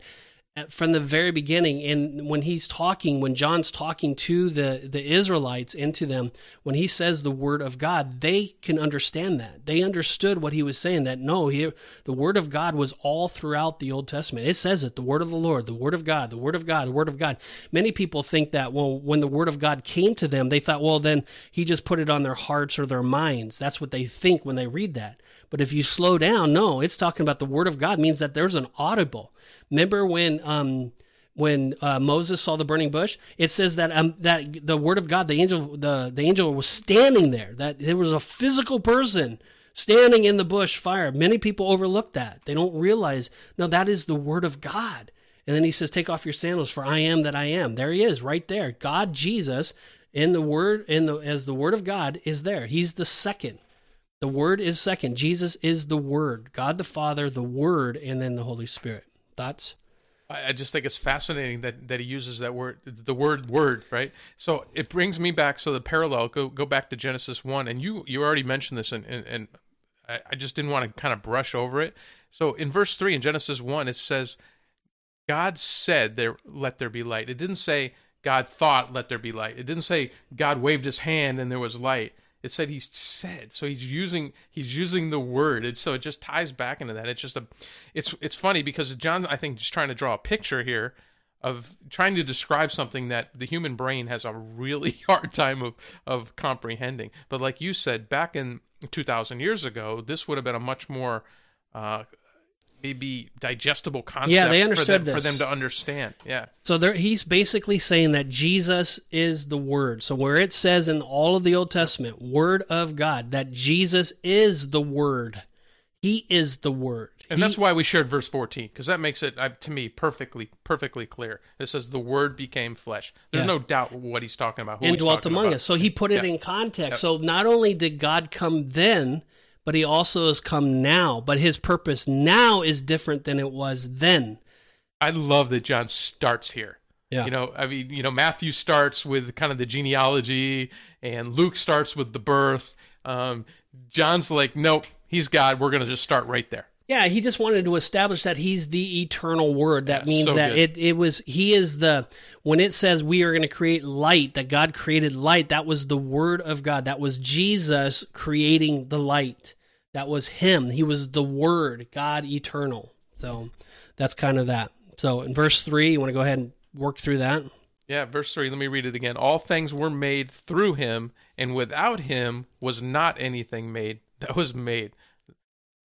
from the very beginning. And when he's talking, when John's talking to the, the Israelites and to them, when he says the word of God, they can understand that. They understood what he was saying that no, he, the word of God was all throughout the Old Testament. It says it, the word of the Lord, the word of God, the word of God, the word of God. Many people think that, well, when the word of God came to them, they thought, well, then he just put it on their hearts or their minds. That's what they think when they read that. But if you slow down, no, it's talking about the word of God means that there's an audible. Remember when um, when uh, Moses saw the burning bush? It says that um, that the word of God, the angel, the the angel was standing there. That there was a physical person standing in the bush fire. Many people overlook that. They don't realize no, that is the word of God. And then he says, "Take off your sandals, for I am that I am." There he is, right there. God, Jesus, in the word, in the as the word of God is there. He's the second. The Word is second. Jesus is the Word. God the Father, the Word, and then the Holy Spirit. Thoughts? I just think it's fascinating that, that he uses that word, the word "word," right? So it brings me back. So the parallel go go back to Genesis one, and you you already mentioned this, and and, and I, I just didn't want to kind of brush over it. So in verse three in Genesis one, it says, "God said there let there be light." It didn't say God thought let there be light. It didn't say God waved His hand and there was light. It said He said. So He's using He's using the word. And so it just ties back into that. It's just a, it's it's funny because John I think just trying to draw a picture here of trying to describe something that the human brain has a really (laughs) hard time of of comprehending. But like you said, back in 2,000 years ago, this would have been a much more uh, maybe digestible concept. Yeah, they for understood them, for them to understand. Yeah, So there, he's basically saying that Jesus is the Word. So where it says in all of the Old Testament, Word of God, that Jesus is the Word. He is the Word. and He- that's why we shared verse 14 because that makes it uh, to me perfectly perfectly clear. It says the Word became flesh. There's Yeah. no doubt what he's talking about. Who and dwelt among about. us. So he put it Yeah. in context. Yep. So not only did God come then, but he also has come now. But his purpose now is different than it was then. I love that John starts here. Yeah. You know, I mean, you know, Matthew starts with kind of the genealogy, and Luke starts with the birth. Um, John's like, nope, he's God. We're going to just start right there. Yeah, he just wanted to establish that he's the eternal word. That Yeah, means so that good. it, it was he is the when it says we are going to create light, that God created light, that was the word of God. That was Jesus creating the light. That was him. He was the word, God eternal. So that's kind of that. So in verse 3, you want to go ahead and work through that? Yeah, verse 3, let me read it again. All things were made through him, and without him was not anything made that was made.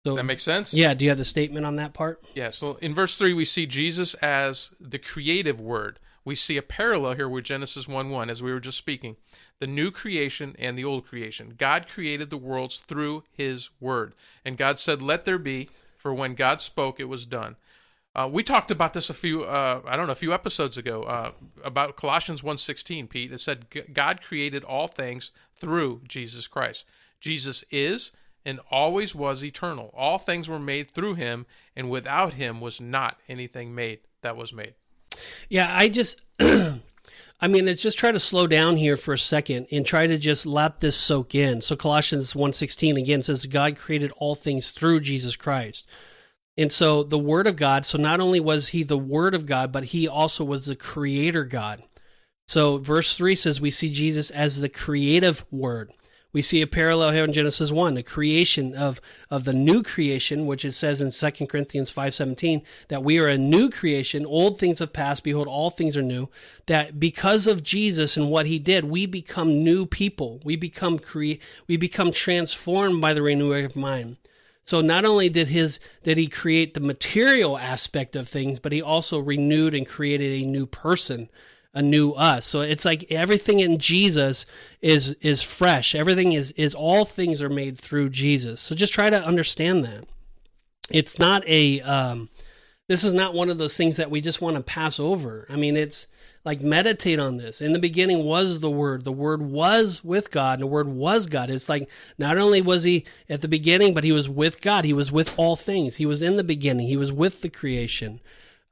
So That makes sense? Yeah, do you have the statement on that part? Yeah, so in verse 3, we see Jesus as the creative word. We see a parallel here with Genesis 1 1, as we were just speaking. The new creation and the old creation. God created the worlds through his word. And God said, Let there be, for when God spoke, it was done. Uh, we talked about this a few, uh, I don't know, a few episodes ago uh, about Colossians 1.16, Pete. It said, "G- God created all things through Jesus Christ. Jesus is and always was eternal. All things were made through him, and without him was not anything made that was made. Yeah, I just, (clears throat) I mean, it's just try to slow down here for a second and try to just let this soak in. So Colossians 1.16 again says, God created all things through Jesus Christ. And so the Word of God, so not only was he the Word of God, but he also was the Creator God. So verse 3 says we see Jesus as the creative Word. We see a parallel here in Genesis 1, the creation of, of the new creation, which it says in 2 Corinthians 5.17, that we are a new creation. Old things have passed. Behold, all things are new. That because of Jesus and what he did, we become new people. We become cre- we become transformed by the renewing of mind. So not only did his did he create the material aspect of things, but he also renewed and created a new person, a new us. So it's like everything in Jesus is is fresh. Everything is is all things are made through Jesus. So just try to understand that. It's not a um this is not one of those things that we just want to pass over. I mean, it's like meditate on this. In the beginning was the Word. The Word was with God, and the Word was God. It's like not only was He at the beginning, but He was with God. He was with all things. He was in the beginning. He was with the creation.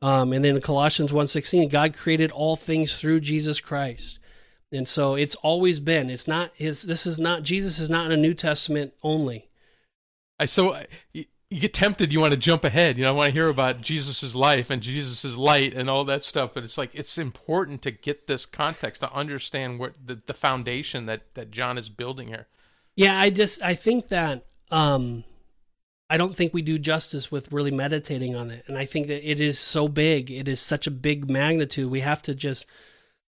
Um, and then in Colossians 1.16, God created all things through Jesus Christ. And so it's always been. It's not his. This is not Jesus is not in a New Testament only. I so I- you get tempted, you want to jump ahead. You know, I want to hear about Jesus's life and Jesus's light and all that stuff. But it's like it's important to get this context to understand what the, the foundation that that John is building here. Yeah, I just I think that um I don't think we do justice with really meditating on it. And I think that it is so big. It is such a big magnitude. We have to just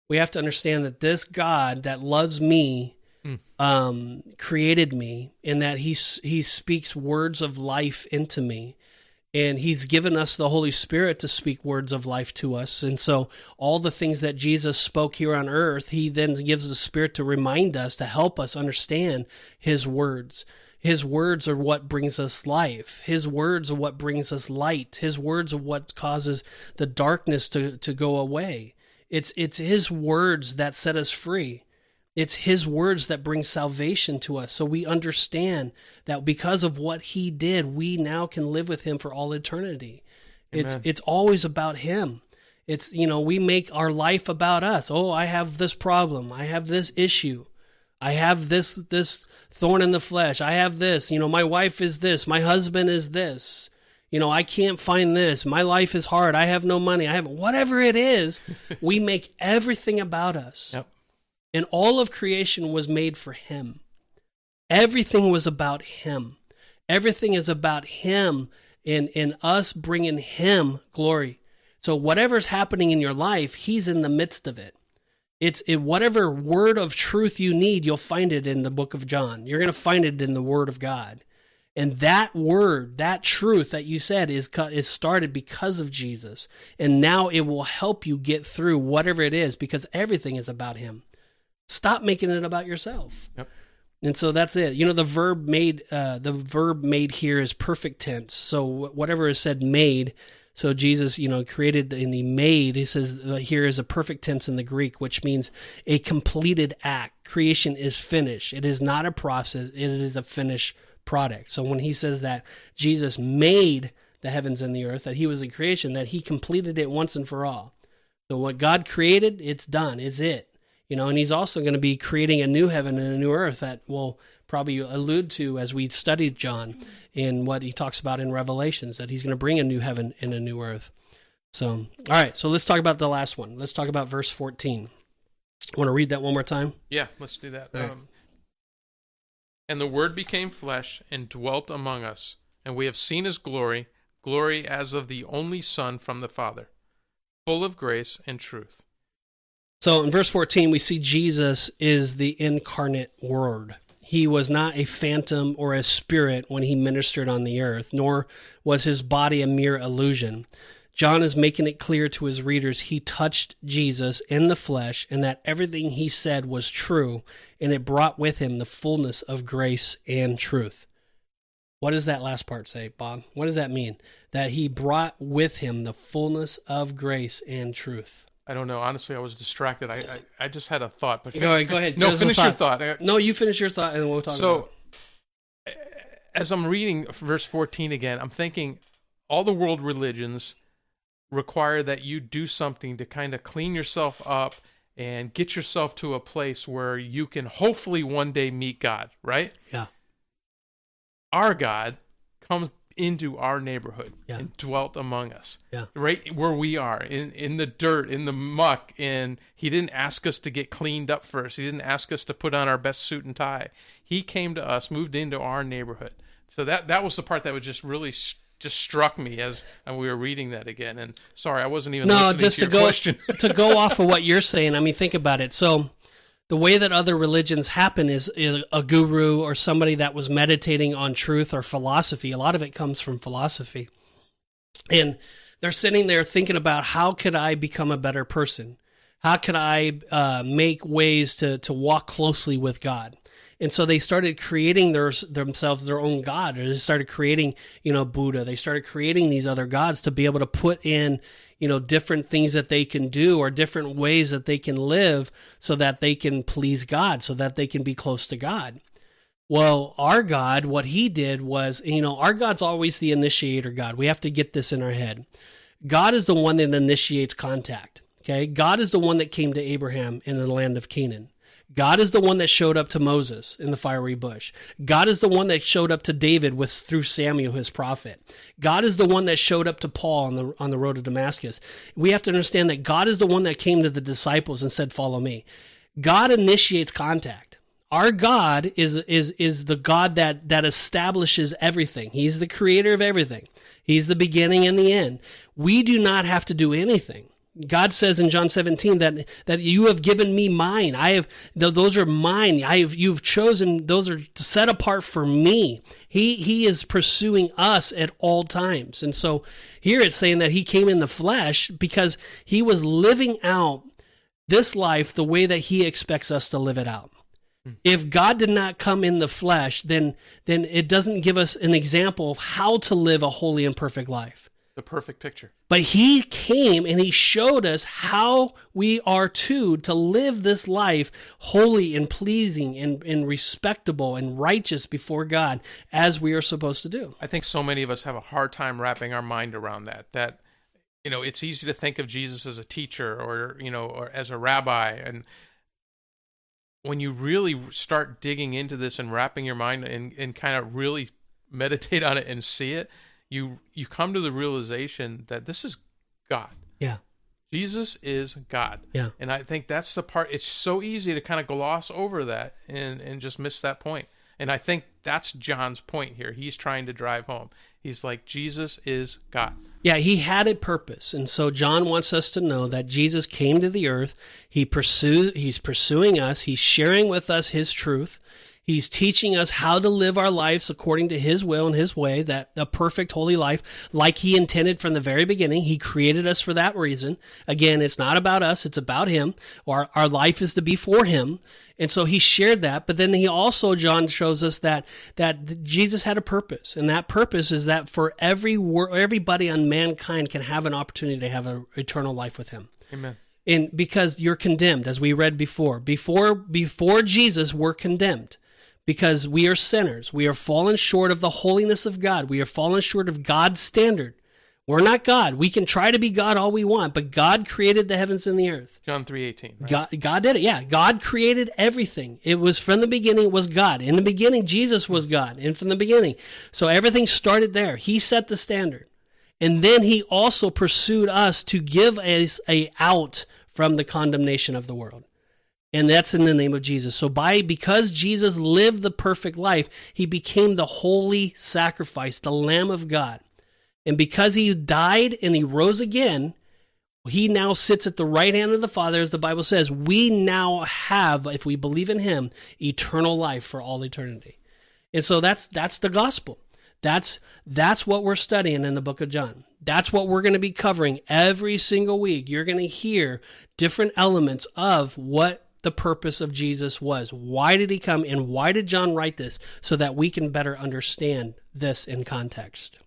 we have to understand that this God that loves me Mm. um, created me, and that he he speaks words of life into me, and he's given us the Holy Spirit to speak words of life to us. And so, all the things that Jesus spoke here on earth, he then gives the Spirit to remind us to help us understand his words. His words are what brings us life. His words are what brings us light. His words are what causes the darkness to, to go away. It's it's his words that set us free. It's his words that bring salvation to us. So we understand that because of what he did, we now can live with him for all eternity. It's it's always about him. It's you know, we make our life about us. Oh, I have this problem. I have this issue. I have this this thorn in the flesh. I have this. You know, my wife is this. My husband is this. You know, I can't find this. My life is hard. I have no money. I have whatever it is. (laughs) we make everything about us. Yep. And all of creation was made for him. Everything was about him. Everything is about him and, and us bringing him glory. So whatever's happening in your life, he's in the midst of it. It's it, whatever word of truth you need, you'll find it in the book of John. You're going to find it in the word of God. And that word, that truth that you said is is started because of Jesus. And now it will help you get through whatever it is because everything is about him. Stop making it about yourself. Yep. And so that's it. You know, the verb made, uh, the verb made here is perfect tense. So whatever is said made. So Jesus, you know, created and he made. He says uh, here is a perfect tense in the Greek, which means a completed act. Creation is finished. It is not a process. It is a finished product. So when he says that Jesus made the heavens and the earth, that he was the creation, that he completed it once and for all. So what God created, it's done. It's it you know and he's also going to be creating a new heaven and a new earth that we'll probably allude to as we studied john in what he talks about in revelations that he's going to bring a new heaven and a new earth so all right so let's talk about the last one let's talk about verse 14 want to read that one more time Yeah, let's do that. Right. Um, and the Word became flesh and dwelt among us, and we have seen his glory, glory as of the only Son from the Father, full of grace and truth. So in verse 14, we see Jesus is the incarnate Word. He was not a phantom or a spirit when he ministered on the earth, nor was his body a mere illusion. John is making it clear to his readers he touched Jesus in the flesh and that everything he said was true, and it brought with him the fullness of grace and truth. What does that last part say, Bob? What does that mean? That he brought with him the fullness of grace and truth. I don't know. Honestly, I was distracted. I I, I just had a thought, but Go ahead. Go ahead. No, Give us some finish your thought. No, you finish your thought, and we'll talk. So, as I'm reading verse 14 again, I'm thinking all the world religions require that you do something to kind of clean yourself up and get yourself to a place where you can hopefully one day meet God, right? Yeah. Our God comes into our neighborhood Yeah. and dwelt among us. Yeah. Right where we are, in in the dirt, in the muck, and he didn't ask us to get cleaned up first. He didn't ask us to put on our best suit and tie. He came to us, moved into our neighborhood. So that that was the part that was just really just struck me as and we were reading that again. And sorry, I wasn't even No, listening just to, to, go question. (laughs) to go off of what you're saying. I mean, think about it. So, the way that other religions happen is, a guru or somebody that was meditating on truth or philosophy. A lot of it comes from philosophy, and they're sitting there thinking about how could I become a better person? How could I uh, make ways to to walk closely with God? And so they started creating their, themselves their own god, or they started creating, you know, Buddha. They started creating these other gods to be able to put in, you know, different things that they can do or different ways that they can live so that they can please God, so that they can be close to God. Well, our God, what he did was, you know, our God's always the initiator God. We have to get this in our head. God is the one that initiates contact. Okay. God is the one that came to Abraham in the land of Canaan. God is the one that showed up to Moses in the fiery bush. God is the one that showed up to David with through Samuel his prophet. God is the one that showed up to Paul on the on the road to Damascus. We have to understand that God is the one that came to the disciples and said, "Follow me." God initiates contact. Our God is is is the God that that establishes everything. He's the creator of everything. He's the beginning and the end. We do not have to do anything. God says in John 17 that that you have given me mine. I have those are mine. I have you've chosen those are set apart for me. He he is pursuing us at all times. And so here it's saying that he came in the flesh because he was living out this life the way that he expects us to live it out. Hmm. If God did not come in the flesh, then then it doesn't give us an example of how to live a holy and perfect life. The perfect picture. But he came and he showed us how we are to to live this life holy and pleasing and, and respectable and righteous before God as we are supposed to do. I think so many of us have a hard time wrapping our mind around that. That you know, it's easy to think of Jesus as a teacher or you know, or as a rabbi and when you really start digging into this and wrapping your mind and, and kind of really meditate on it and see it, you you come to the realization that this is God. Yeah. Jesus is God. Yeah. And I think that's the part it's so easy to kind of gloss over that and and just miss that point. And I think that's John's point here. He's trying to drive home. He's like Jesus is God. Yeah, he had a purpose. And so John wants us to know that Jesus came to the earth. He pursue he's pursuing us. He's sharing with us his truth. He's teaching us how to live our lives according to his will and his way, that a perfect holy life like he intended from the very beginning. He created us for that reason. Again, it's not about us, it's about him. Our, our life is to be for him. And so he shared that, but then he also John shows us that that Jesus had a purpose, and that purpose is that for every everybody on mankind can have an opportunity to have an eternal life with him. Amen. And because you're condemned, as we read before, before before Jesus, we're condemned because we are sinners. We are fallen short of the holiness of God. We are fallen short of God's standard. We're not God. We can try to be God all we want, but God created the heavens and the earth. John 3:18. Right? God, God did it. Yeah, God created everything. It was from the beginning it was God. In the beginning Jesus was God, and from the beginning. So everything started there. He set the standard. And then he also pursued us to give us a out from the condemnation of the world. And that's in the name of Jesus. So by because Jesus lived the perfect life, he became the holy sacrifice, the lamb of God. And because he died and he rose again, he now sits at the right hand of the Father, as the Bible says. We now have, if we believe in him, eternal life for all eternity. And so that's that's the gospel. That's that's what we're studying in the book of John. That's what we're going to be covering every single week. You're going to hear different elements of what the purpose of Jesus was. Why did he come and why did John write this so that we can better understand this in context?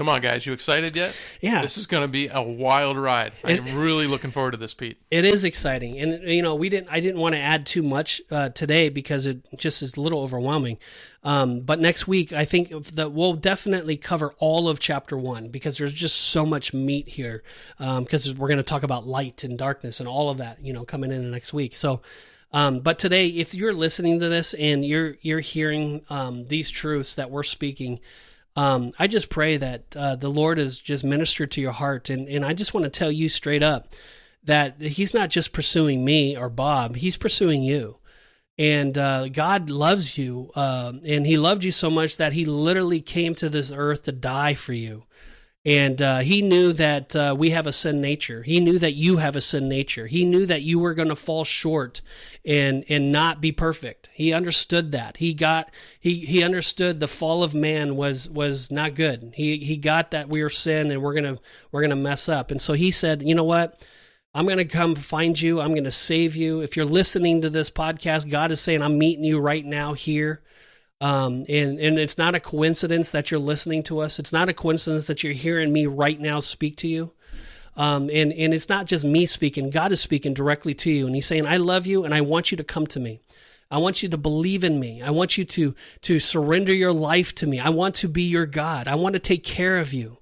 Come on, guys. You excited yet? Yeah. This is going to be a wild ride. I am really looking forward to this, Pete. It is exciting, and you know we didn't. I didn't want to add too much uh, today because it just is a little overwhelming. Um, but next week, I think that we'll definitely cover all of chapter one because there's just so much meat here. Because we're going to talk about light and darkness and all of that, you know, coming in the next week. So. Um, but today, if you're listening to this and you're you're hearing um, these truths that we're speaking, um, I just pray that uh, the Lord has just ministered to your heart, and and I just want to tell you straight up that He's not just pursuing me or Bob; He's pursuing you. And uh, God loves you, um, and He loved you so much that He literally came to this earth to die for you. And uh, he knew that uh, we have a sin nature. He knew that you have a sin nature. He knew that you were going to fall short and and not be perfect. He understood that. He got he he understood the fall of man was was not good. He he got that we are sin and we're gonna we're gonna mess up. And so he said, you know what? I'm going to come find you. I'm going to save you. If you're listening to this podcast, God is saying, I'm meeting you right now here. Um, and, and it's not a coincidence that you're listening to us. It's not a coincidence that you're hearing me right now speak to you. Um, and, and it's not just me speaking, God is speaking directly to you. And He's saying, I love you and I want you to come to me. I want you to believe in me. I want you to, to surrender your life to me. I want to be your God. I want to take care of you.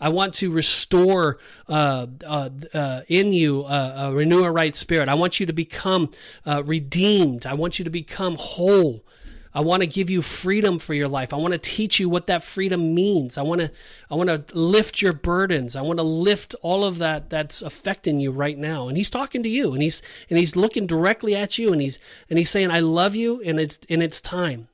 I want to restore uh, uh, uh, in you uh, a renew a right spirit. I want you to become uh, redeemed. I want you to become whole. I want to give you freedom for your life. I want to teach you what that freedom means. I want to I want to lift your burdens. I want to lift all of that that's affecting you right now. And he's talking to you and he's and he's looking directly at you and he's and he's saying I love you and it's and it's time.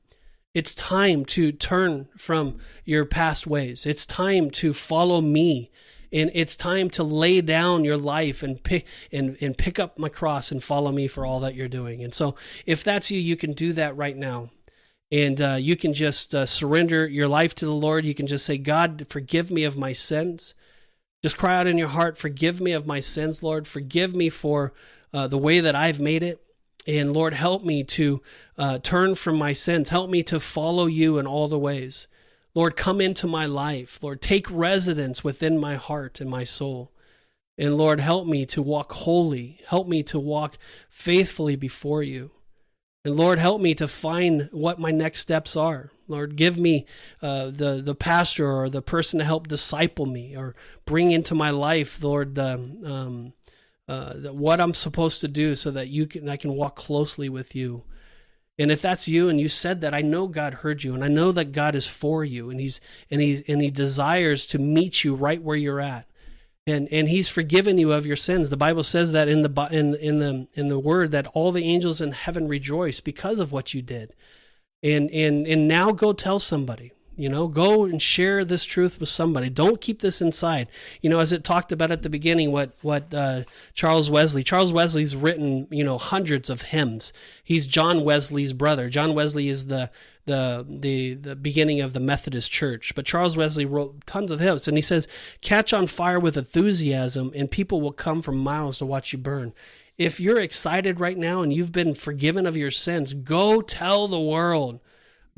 It's time to turn from your past ways. It's time to follow me and it's time to lay down your life and pick and, and pick up my cross and follow me for all that you're doing and so if that's you you can do that right now and uh, you can just uh, surrender your life to the Lord. You can just say, God, forgive me of my sins. Just cry out in your heart, forgive me of my sins, Lord. Forgive me for uh, the way that I've made it. And Lord, help me to uh, turn from my sins. Help me to follow you in all the ways. Lord, come into my life. Lord, take residence within my heart and my soul. And Lord, help me to walk holy. Help me to walk faithfully before you. And Lord, help me to find what my next steps are. Lord, give me uh, the the pastor or the person to help disciple me or bring into my life, Lord, the, um, uh, the, what I'm supposed to do, so that you can I can walk closely with you. And if that's you and you said that, I know God heard you, and I know that God is for you, and He's and He's and He desires to meet you right where you're at and and he's forgiven you of your sins. The bible says that in the in in the in the word that all the angels in heaven rejoice because of what you did. And and and now go tell somebody you know, go and share this truth with somebody. Don't keep this inside. You know, as it talked about at the beginning, what what uh, Charles Wesley. Charles Wesley's written, you know, hundreds of hymns. He's John Wesley's brother. John Wesley is the the the the beginning of the Methodist Church. But Charles Wesley wrote tons of hymns, and he says, "Catch on fire with enthusiasm, and people will come from miles to watch you burn." If you're excited right now and you've been forgiven of your sins, go tell the world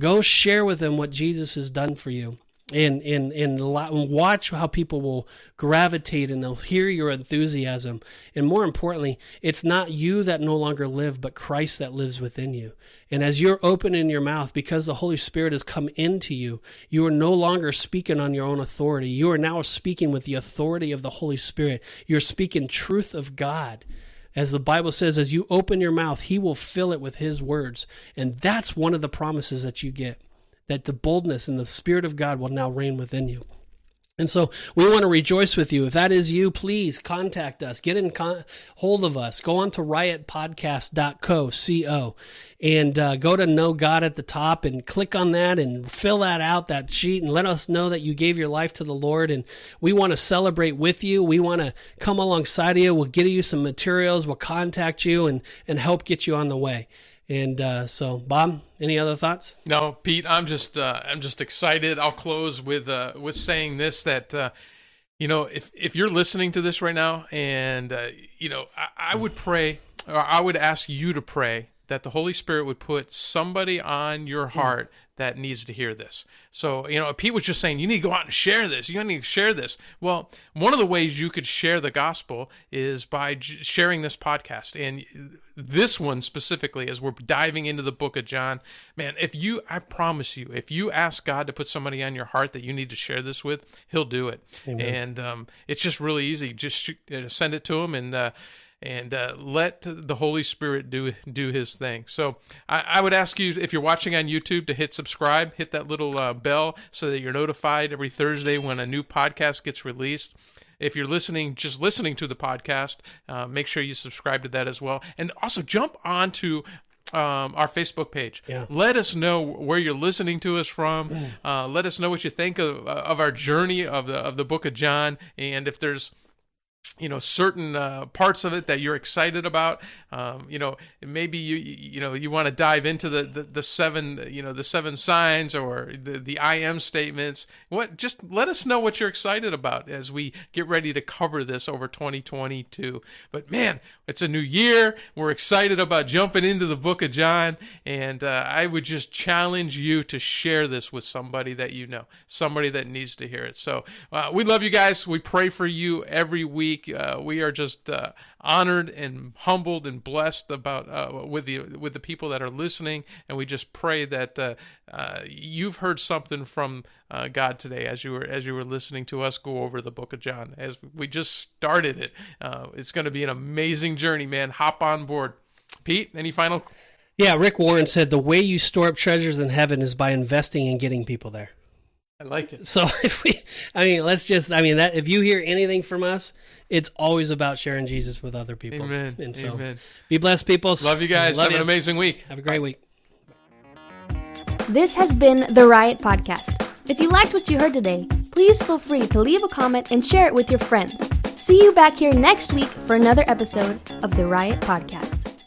Go share with them what Jesus has done for you. And, and, and watch how people will gravitate and they'll hear your enthusiasm. And more importantly, it's not you that no longer live, but Christ that lives within you. And as you're opening your mouth, because the Holy Spirit has come into you, you are no longer speaking on your own authority. You are now speaking with the authority of the Holy Spirit. You're speaking truth of God. As the Bible says, as you open your mouth, he will fill it with his words. And that's one of the promises that you get that the boldness and the Spirit of God will now reign within you. And so we want to rejoice with you. If that is you, please contact us. Get in con- hold of us. Go on to riotpodcast.co, C-O, and uh, go to Know God at the top and click on that and fill that out, that sheet, and let us know that you gave your life to the Lord. And we want to celebrate with you. We want to come alongside of you. We'll get you some materials. We'll contact you and, and help get you on the way. And uh, so, Bob, any other thoughts? No, Pete. I'm just uh, I'm just excited. I'll close with uh, with saying this that uh, you know if if you're listening to this right now, and uh, you know I, I would pray or I would ask you to pray that the Holy Spirit would put somebody on your heart that needs to hear this. So, you know, Pete was just saying, you need to go out and share this. You need to share this. Well, one of the ways you could share the gospel is by j- sharing this podcast. And this one specifically, as we're diving into the book of John, man, if you, I promise you, if you ask God to put somebody on your heart that you need to share this with, He'll do it. Amen. And um, it's just really easy. Just shoot, uh, send it to Him and, uh, and uh, let the Holy Spirit do do His thing. So I, I, would ask you if you're watching on YouTube to hit subscribe, hit that little uh, bell so that you're notified every Thursday when a new podcast gets released. If you're listening, just listening to the podcast, uh, make sure you subscribe to that as well, and also jump onto um, our Facebook page. Yeah. Let us know where you're listening to us from. Mm. Uh, let us know what you think of, of our journey of the of the Book of John, and if there's you know certain uh, parts of it that you're excited about. Um, you know maybe you you know you want to dive into the, the, the seven you know the seven signs or the the I am statements. What just let us know what you're excited about as we get ready to cover this over 2022 but man it's a new year. We're excited about jumping into the book of John. And uh, I would just challenge you to share this with somebody that you know somebody that needs to hear it. So uh, we love you guys. We pray for you every week Uh, we are just uh, honored and humbled and blessed about uh, with the with the people that are listening, and we just pray that uh, uh, you've heard something from uh, God today as you were as you were listening to us go over the Book of John. As we just started it, uh, it's going to be an amazing journey, man. Hop on board. Pete, any final? Yeah, Rick Warren said the way you store up treasures in heaven is by investing and getting people there. I like it. So (laughs) if we, I mean, let's just, I mean, that if you hear anything from us, it's always about sharing Jesus with other people. Amen. And so, Amen. be blessed, people. Love you guys. Love Have you. an amazing week. Have a great week. This has been the Riot Podcast. If you liked what you heard today, please feel free to leave a comment and share it with your friends. See you back here next week for another episode of the Riot Podcast.